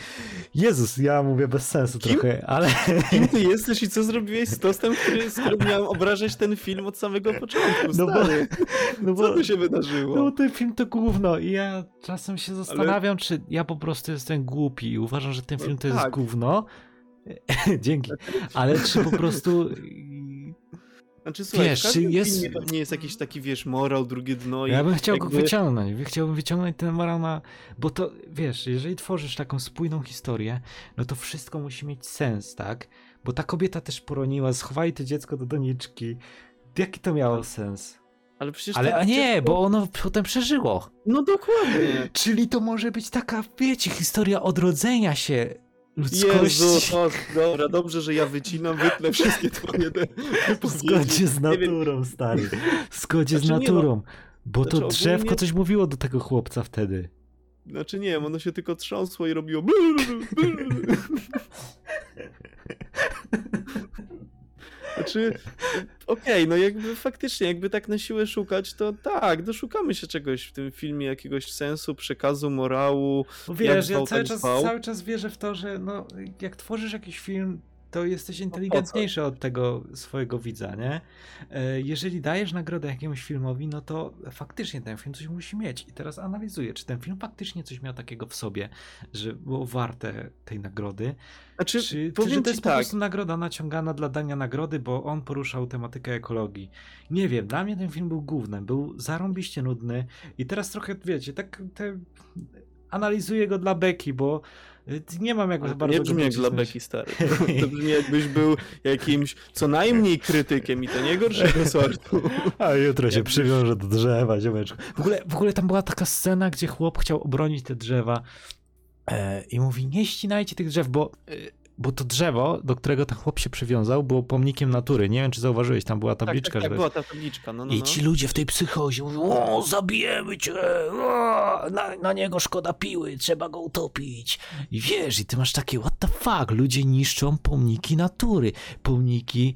Jezus, ja mówię bez sensu Kim? trochę, ale Kim ty jesteś i co zrobiłeś z tostem, który, z którym miałem obrażać ten film od samego początku, No bo- no Co bo, tu się wydarzyło? no bo ten film to gówno i ja czasem się zastanawiam, czy ja po prostu jestem głupi i uważam, że ten No film to jest tak. gówno. Dzięki. Ale czy po prostu Znaczy słuchaj, Wiesz, czy jest- pewnie jest jakiś taki, wiesz, morał, drugie dno i Ja bym chciał go jakby- wyciągnąć. Chciałbym wyciągnąć ten morał na. Bo to wiesz, jeżeli tworzysz taką spójną historię, no to wszystko musi mieć sens, tak? Bo ta kobieta też poroniła, schowali to dziecko do doniczki. Jaki to miało sens? Ale przecież Ale to- a nie, bo ono potem przeżyło. No dokładnie. Czyli to może być taka, wiecie, historia odrodzenia się ludzkości. Jezu, o, dobra, dobrze, że ja wycinam, wytnę wszystkie twoje te zgodzie z Nie wiem, naturą, stary. W zgodzie z Znaczy nie, no, naturą. Bo to znaczy drzewko ogólnie- coś mówiło do tego chłopca wtedy. Znaczy nie wiem, ono się tylko trząsło i robiło Znaczy, okej, no jakby faktycznie, jakby tak na siłę szukać, to tak, doszukamy się czegoś w tym filmie, jakiegoś sensu, przekazu, morału. Wiesz, ja cały czas, cały czas wierzę w to, że no, jak tworzysz jakiś film, to jesteś inteligentniejszy od tego swojego widza, nie? E, jeżeli dajesz nagrodę jakiemuś filmowi, no to faktycznie ten film coś musi mieć. I teraz analizuję, czy ten film faktycznie coś miał takiego w sobie, że było warte tej nagrody. Znaczy, Czy, powiem czy że to jest po tak, prostu nagroda naciągana dla dania nagrody, bo on poruszał tematykę ekologii. Nie wiem, dla mnie ten film był głównym, był zarąbiście nudny i teraz trochę, wiecie, tak te, analizuję go dla Beki, bo nie mam jak Ale za to bardzo nie brzmi jak dla. Beki stary. To brzmi jakbyś był jakimś co najmniej krytykiem i to nie gorszego sortu. A jutro się Jakbyś- przywiąże do drzewa, ziomeczku. W ogóle, w ogóle tam była taka scena, gdzie chłop chciał obronić te drzewa e, i mówi, nie ścinajcie tych drzew, bo, e, bo to drzewo, do którego ten chłop się przywiązał, było pomnikiem natury. Nie wiem, czy zauważyłeś, tam była Tak, tabliczka, tak, tak, że... była ta tabliczka, no, no, I no. ci ludzie w tej psychozie mówią, o, zabijemy cię, o, na, na niego szkoda piły, trzeba go utopić. I wiesz, i ty masz takie, what the fuck, ludzie niszczą pomniki natury, pomniki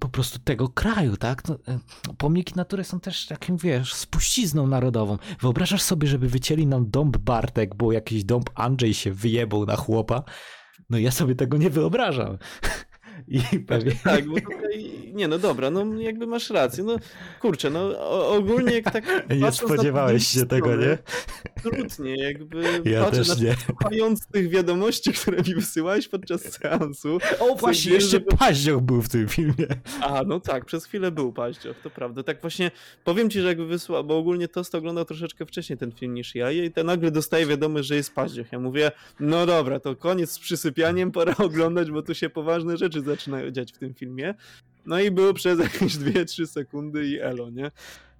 po prostu tego kraju, tak? No, e, pomniki natury są też takim, wiesz, spuścizną narodową. Wyobrażasz sobie, żeby wycięli nam dąb Bartek, bo jakiś dąb Andrzej się wyjebał na chłopa? No ja sobie tego nie wyobrażam. I pewnie... Tak, bo tutaj, nie no dobra, no jakby masz rację, no kurczę, no ogólnie jak tak Nie spodziewałeś się tego, strony, nie? Absolutnie, jakby Ja patrzę też na nie. słuchając tych wiadomości, które mi wysyłałeś podczas seansu. O, właśnie, jeszcze że- Paździoch był w tym filmie. A, no tak, przez chwilę był paździoch, to prawda. Tak właśnie powiem ci, że jakby wysłał, bo ogólnie Tost oglądał troszeczkę wcześniej ten film niż ja i te nagle dostaje wiadomość, że jest paździoch. Ja mówię, no dobra, to koniec z przysypianiem, pora oglądać, bo tu się poważne rzeczy zaczynają dziać w tym filmie. No i było przez jakieś 2-3 sekundy i elo, nie?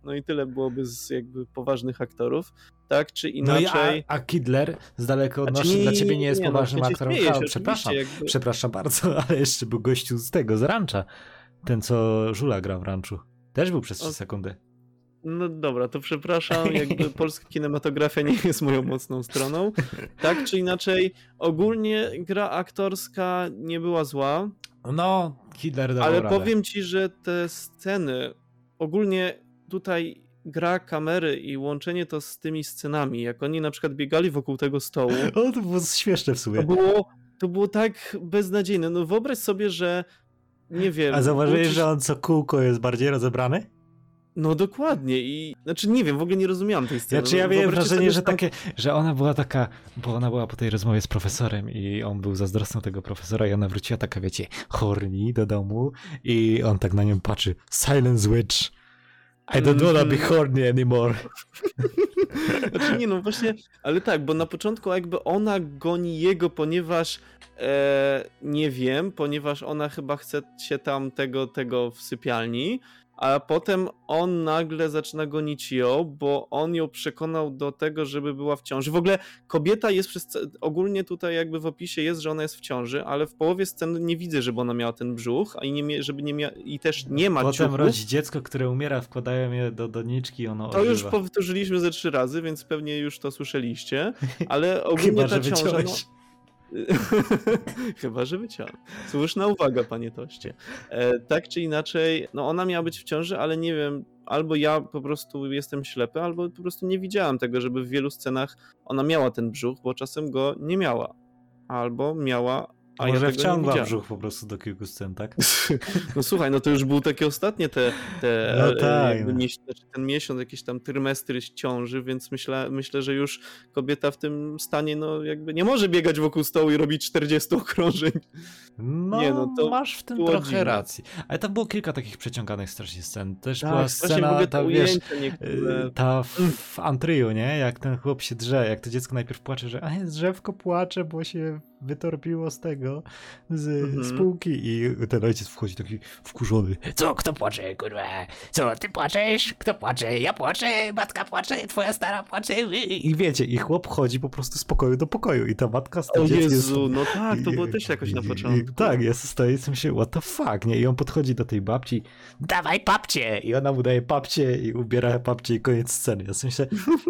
No i tyle byłoby z jakby poważnych aktorów, tak czy No i inaczej. a, a Kidler z daleko od Znaczy, nas dla ciebie nie jest no, poważnym się aktorem. się, oczywiście, przepraszam, jakby- przepraszam bardzo, ale jeszcze był gościu z tego, z rancha. Ten, co Żula gra w ranchu. Też był przez 3 O- sekundy. No dobra, to przepraszam, jakby polska kinematografia nie jest moją mocną stroną. Tak czy inaczej, ogólnie gra aktorska nie była zła, No, Kidler dał ale radę. powiem ci, że te sceny, ogólnie tutaj gra kamery i łączenie to z tymi scenami, jak oni na przykład biegali wokół tego stołu, O, to było śmieszne w to sumie. było, to było tak beznadziejne. No wyobraź sobie, że nie wiem. A zauważyłeś, uczysz- że on co kółko jest bardziej rozebrany? No dokładnie i znaczy nie wiem, w ogóle nie rozumiałam tej sceny. Znaczy ja No, miałem wrażenie, że tam- takie, że ona była taka, bo ona była po tej rozmowie z profesorem i on był zazdrosny tego profesora i ona wróciła taka, wiecie, horni do domu i on tak na nią patrzy, silence witch. I don't wanna be Mhm. horny anymore. Znaczy nie no właśnie, ale tak, bo na początku jakby ona goni jego, ponieważ e, nie wiem, ponieważ ona chyba chce się tam tego, tego w sypialni, a potem on nagle zaczyna gonić ją, bo on ją przekonał do tego, żeby była w ciąży. W ogóle kobieta jest przez, ogólnie tutaj jakby w opisie jest, że ona jest w ciąży, ale w połowie sceny nie widzę, żeby ona miała ten brzuch, a i nie, żeby nie mia- i też nie ma Potem ciuchów. rodzi dziecko, które umiera, wkładają je do doniczki ono To już ożywa. powtórzyliśmy ze trzy razy, więc pewnie już to słyszeliście, ale ogólnie Chyba, ta ciąża... No... Chyba, że wyciąłem. Słuszna uwaga, panie Toście. E, tak czy inaczej, no ona miała być w ciąży, ale nie wiem, albo ja po prostu jestem ślepy, albo po prostu nie widziałem tego, żeby w wielu scenach ona miała ten brzuch, bo czasem go nie miała. Albo miała, a ja Może wciągła widziałem. brzuch po prostu do kilku scen, tak? No słuchaj, no to już był takie ostatnie te, te No e, tak, no. znaczy ten miesiąc, jakiś tam trymestry ciąży, więc myślę, myślę, że już kobieta w tym stanie, no jakby nie może biegać wokół stołu i robić 40 okrążeń. No, Nie, no to masz w tym trochę dziwne. racji. Ale tam było kilka takich przeciąganych strasznie scen. Też była Tak, w scena, ta, wiesz, niektóre. y, ta w, w Antryju, nie? Jak ten chłop się drze, jak to dziecko najpierw płacze, że a drzewko płacze, bo się wytorpiło z tego, z Mhm. spółki i ten ojciec wchodzi taki wkurzony. Co, kto płacze, kurwa? Co, ty płaczesz? Kto płacze? Ja płaczę, matka płacze, twoja stara płacze. I wiecie, i chłop chodzi po prostu z pokoju do pokoju i ta matka tym O Jezu, no tak, to i- było też jakoś na i- i- początku. Tak, ja stoję i myślę, what the fuck, nie? I on podchodzi do tej babci, dawaj papcie! I ona mu daje papcie i ubiera papcie i koniec sceny. Ja sobie myślę,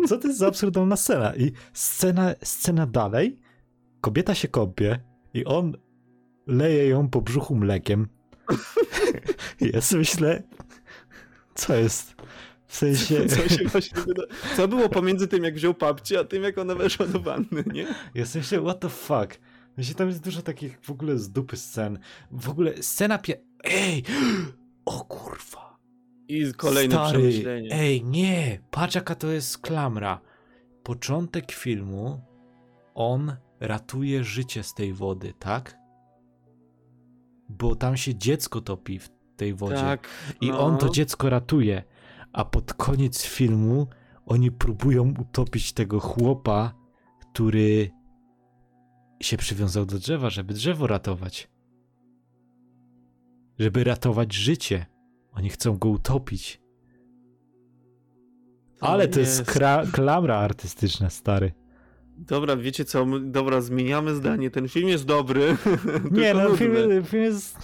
co to jest za absurdalna scena? I scena, scena dalej, kobieta się kąpie i on leje ją po brzuchu mlekiem. Sobie myślę, co jest? W sensie, Co się właśnie. Co było pomiędzy tym, jak wziął papcie, a tym, jak ona weszła do wanny, nie? ja sobie myślę, what the fuck? Myślę, tam jest dużo takich w ogóle z dupy scen. W ogóle scena pie... Ej! O kurwa! I kolejne Stary, przemyślenie. ej, nie! Patrz jaka to jest klamra. Początek filmu, on ratuje życie z tej wody, tak? Bo tam się dziecko topi w tej wodzie. tak. I no. on to dziecko ratuje. A pod koniec filmu oni próbują utopić tego chłopa, który się przywiązał do drzewa, żeby drzewo ratować. Żeby ratować życie. Oni chcą go utopić. Ale to jest kra- klamra artystyczna, stary. Dobra, wiecie co? Dobra, zmieniamy zdanie. Ten film jest dobry. Nie, no film, film jest...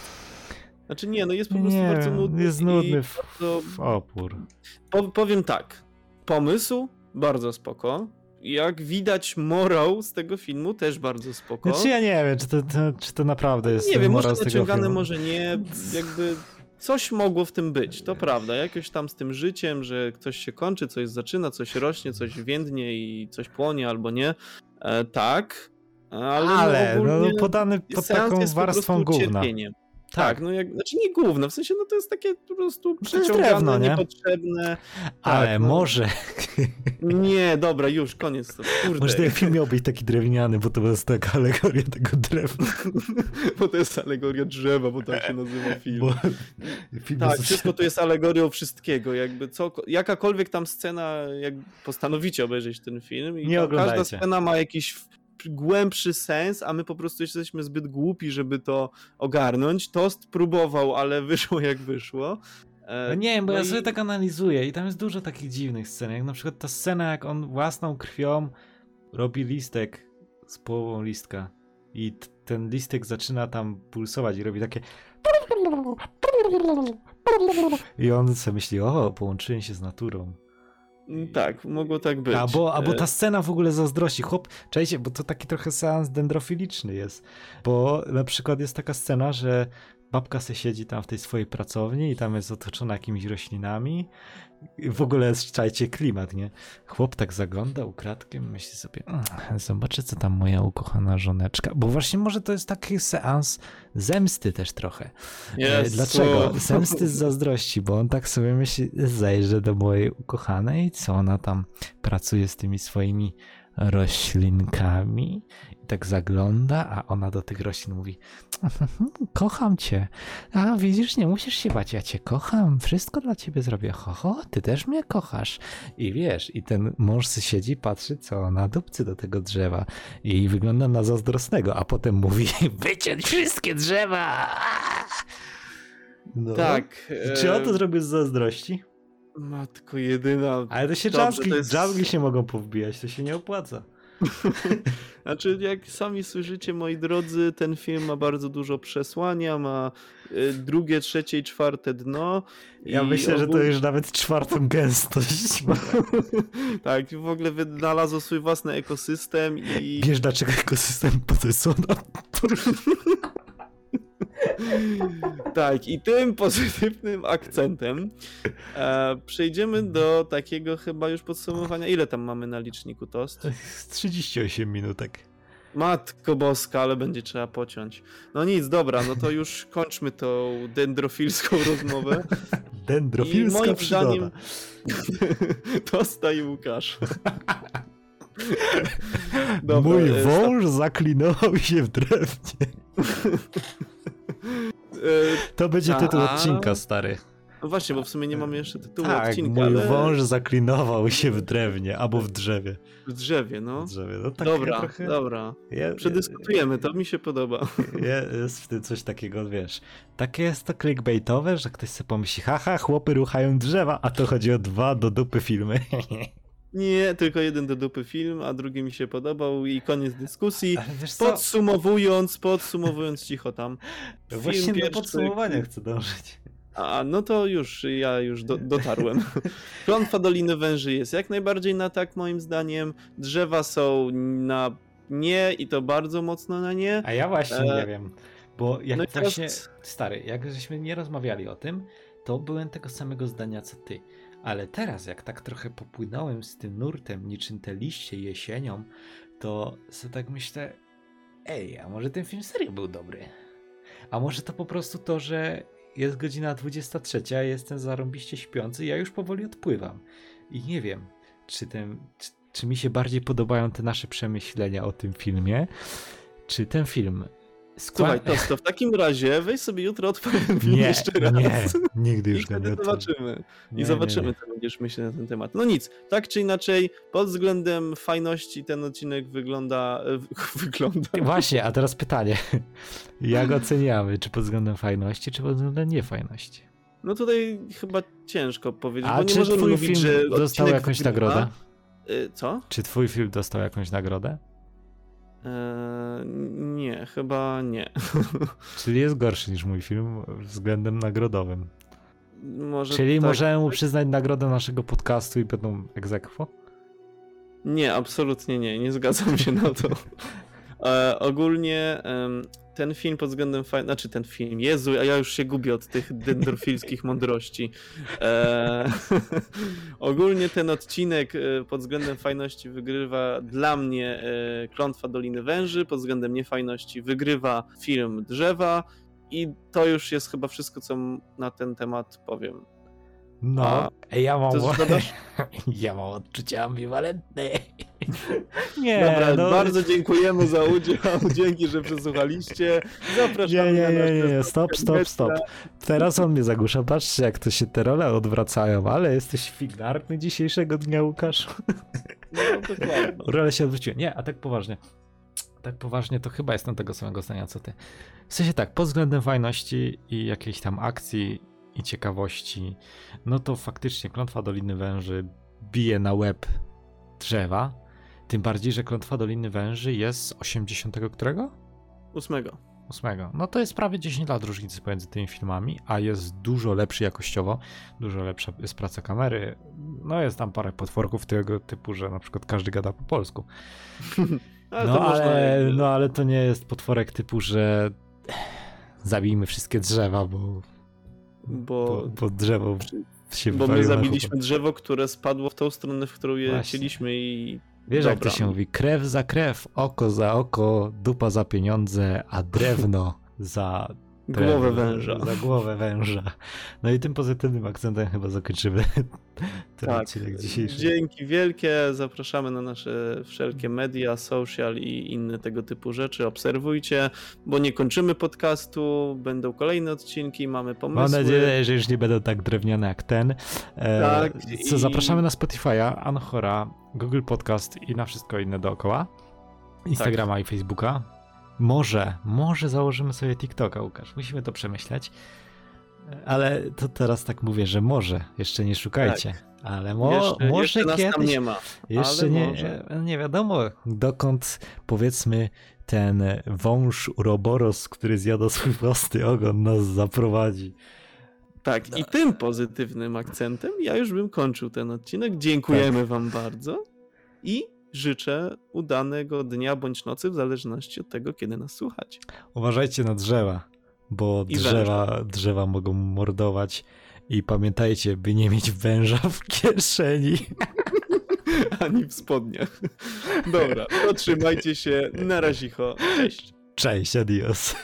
Znaczy nie, no jest po prostu Nie, bardzo nudny. jest nudny w, bardzo- w opór. Po, powiem tak. Pomysł bardzo spoko. Jak widać, morał z tego filmu też bardzo spoko. Znaczy ja nie wiem, czy to, to, czy to naprawdę jest nie wiem, może morał z tego naciągane, filmu. może nie. Jakby coś mogło w tym być, to prawda. Jakoś tam z tym życiem, że coś się kończy, coś zaczyna, coś rośnie, coś więdnie i coś płonie albo nie. E, tak. Ale, Ale, no, no, ogólnie podany pod taką po warstwą prostu gówna. cierpieniem. Tak, no jak, znaczy nie główne, w sensie no to jest takie po prostu przeciągane, drewno, nie? niepotrzebne. Ale tak, no. może, Nie, dobra, już, koniec to, kurde. może ten film miał być taki drewniany, bo to jest taka alegoria tego drewna. bo to jest alegoria drzewa, bo tak się nazywa film. Bo film Tak, jest- wszystko to jest alegorią wszystkiego, jakby co, jakakolwiek tam scena, jak postanowicie obejrzeć ten film i Nie oglądajcie. każda scena ma jakiś głębszy sens, a my po prostu jesteśmy zbyt głupi, żeby to ogarnąć. Tost próbował, ale wyszło jak wyszło. E, No nie wiem, bo no ja i- sobie tak analizuję i tam jest dużo takich dziwnych scen, jak na przykład ta scena, jak on własną krwią robi listek z połową listka i ten listek zaczyna tam pulsować i robi takie i on sobie myśli, o, połączyłem się z naturą. Mm, Tak, mogło tak być. Albo, albo E, ta scena w ogóle zazdrości. Chłop, czajcie, bo to taki trochę seans dendrofiliczny jest. Bo na przykład jest taka scena, że babka se siedzi tam w tej swojej pracowni i tam jest otoczona jakimiś roślinami. I w ogóle czajcie, klimat, nie? Chłop tak zagląda ukradkiem, myśli sobie, "Mm, zobaczę, co tam moja ukochana żoneczka. Bo właśnie może to jest taki seans zemsty też trochę. Jezu. Dlaczego? Zemsty z zazdrości, bo on tak sobie myśli, zajrzę do mojej ukochanej, co ona tam pracuje z tymi swoimi roślinkami i tak zagląda, a ona do tych roślin mówi kocham cię, a widzisz, nie musisz się bać, ja cię kocham, wszystko dla ciebie zrobię, ho, ho, ty też mnie kochasz i wiesz, i ten mąż siedzi, patrzy, co ona dupcy do tego drzewa i wygląda na zazdrosnego, a potem mówi wyciąć wszystkie drzewa! No. Tak. Czy on to zrobił z zazdrości? Matko jedyna. Ale to się dżungli, jest- się mogą powbijać, to się nie opłaca. Znaczy, jak sami słyszycie, moi drodzy, ten film ma bardzo dużo przesłania, ma y, drugie, trzecie i czwarte dno. Ja myślę, że to już nawet czwartą gęstość ma. tak, w ogóle wynalazł swój własny ekosystem i Wiesz dlaczego ekosystem Potesona? Tak, i tym pozytywnym akcentem e, przejdziemy do takiego chyba już podsumowania. Ile tam mamy na liczniku tost? 38 minutek. Matko boska, ale będzie trzeba pociąć. No nic, dobra, no to już kończmy tą dendrofilską rozmowę. I Dendrofilska moim przygoda. zdaniem to staje Łukasz. Dobra, Mój e, wąż zaklinował się w drewnie. To będzie tytuł A. odcinka, stary. No właśnie, bo w sumie nie mamy jeszcze tytułu Tak, odcinka, mój ale wąż zaklinował się w drewnie, albo w drzewie. w drzewie, no. W drzewie. No, takie Dobra, trochę... dobra. Je- Przedyskutujemy, to mi się podoba. je- Jest w tym coś takiego, wiesz. Takie jest to clickbaitowe, że ktoś sobie pomyśli, haha, chłopy ruchają drzewa, a to chodzi o dwa do dupy filmy. Nie, tylko jeden do dupy film, a drugi mi się podobał i koniec dyskusji. Podsumowując, podsumowując cicho tam. To Właśnie do pierwszy- podsumowania chcę dążyć. A, no to już, ja już do, dotarłem. Klątwa Doliny Węży jest jak najbardziej na tak, moim zdaniem. Drzewa są na nie i to bardzo mocno na nie. A ja właśnie E, nie wiem, bo jak no i teraz- właśnie, stary, jak żeśmy nie rozmawiali o tym, to byłem tego samego zdania co ty. Ale teraz, jak tak trochę popłynąłem z tym nurtem, niczym te liście jesienią, to sobie tak myślę, ej, a może ten film serio był dobry? A może to po prostu to, że jest godzina 23, a jestem zarąbiście śpiący, ja już powoli odpływam. I nie wiem, czy, ten, czy, czy mi się bardziej podobają te nasze przemyślenia o tym filmie, czy ten film. Słuchaj, to, to w takim razie weź sobie jutro odpal ten film Nie, jeszcze raz. nie, nigdy I już go nie wtedy zobaczymy. Nie, I zobaczymy, nie, co będziesz myśleć na ten temat. No nic, tak czy inaczej, pod względem fajności ten odcinek wygląda. wy- Wygląda. nie. Właśnie, a teraz pytanie. Jak oceniamy? Czy pod względem fajności, czy pod względem niefajności? No tutaj chyba ciężko powiedzieć, A bo nie czy możemy twój mówić, film że dostał jakąś wygrywa. nagrodę? Y, Co? Czy twój film dostał jakąś nagrodę? Eee, nie, chyba nie. Czyli jest gorszy niż mój film względem nagrodowym. Może Czyli tak. możemy mu przyznać nagrodę naszego podcastu i będą egzekwo? Nie, absolutnie nie, nie zgadzam się na to. E, ogólnie em, ten film pod względem faj... znaczy ten film, Jezu, a ja już się gubię od tych dendrofilskich mądrości. E, ogólnie ten odcinek e, pod względem fajności wygrywa dla mnie e, Klątwa Doliny Węży, pod względem niefajności wygrywa film Drzewa i to już jest chyba wszystko, co na ten temat powiem. No, A ja mam, to zgadasz? ja mam odczucia ambiwalentne. Nie, Dobra, no, bardzo dziękujemy za udział, dzięki, że przesłuchaliście. Zapraszamy Nie, nie, nie, nie, nie, stop, stop, stop. Teraz on mnie zagłusza. Patrzcie, jak to się te role odwracają, ale jesteś figlarny dzisiejszego dnia, Łukasz. No, dokładnie. Role się odwróciły. Nie, a tak poważnie. Tak poważnie, to chyba jestem tego samego zdania co ty. W sensie tak, pod względem fajności i jakiejś tam akcji i ciekawości, no to faktycznie Klątwa Doliny Węży bije na łeb drzewa. Tym bardziej, że Klątwa Doliny Węży jest z 80 którego? Ósmego. ósmego. No to jest prawie 10 lat różnicy pomiędzy tymi filmami, a jest dużo lepszy jakościowo, dużo lepsza jest praca kamery. No jest tam parę potworków tego typu, że na przykład każdy gada po polsku. No ale, no ale to nie jest potworek typu, że zabijmy wszystkie drzewa, bo, bo, Bo, bo drzewo się bo my zabiliśmy drzewo, które spadło w tą stronę, w którą je Właśnie. chcieliśmy i Wiesz jak to Dobra. się mówi, krew za krew, oko za oko, dupa za pieniądze, a drewno za głowę Ten, węża. Za głowę węża. No i tym pozytywnym akcentem chyba zakończymy ten Tak. odcinek dzisiejszy. Dzięki wielkie. Zapraszamy na nasze wszelkie media, social i inne tego typu rzeczy. Obserwujcie, bo nie kończymy podcastu. Będą kolejne odcinki, mamy pomysły. Mam nadzieję, że już nie będą tak drewniane jak ten. E, Tak, Co i- zapraszamy na Spotify'a, Anchora, Google Podcast i na wszystko inne dookoła. Instagrama Tak. i Facebooka. Może, może założymy sobie TikToka, Łukasz. Musimy to przemyśleć. Ale to teraz tak mówię, że może. Jeszcze nie szukajcie. Ale mo, Tak. jeszcze, może jeszcze nas kiedyś. tam nie ma. Jeszcze nie, może. nie wiadomo, dokąd powiedzmy ten wąż Uroboros, który zjada swój własny ogon, nas zaprowadzi. Tak, i tym pozytywnym akcentem ja już bym kończył ten odcinek. Dziękujemy Tak. Wam bardzo i życzę udanego dnia bądź nocy, w zależności od tego, kiedy nas słuchacie. Uważajcie na drzewa, bo drzewa, drzewa mogą mordować. I pamiętajcie, by nie mieć węża w kieszeni. Ani w spodniach. Dobra, to trzymajcie się. Na razicho. Cześć. Cześć, adios.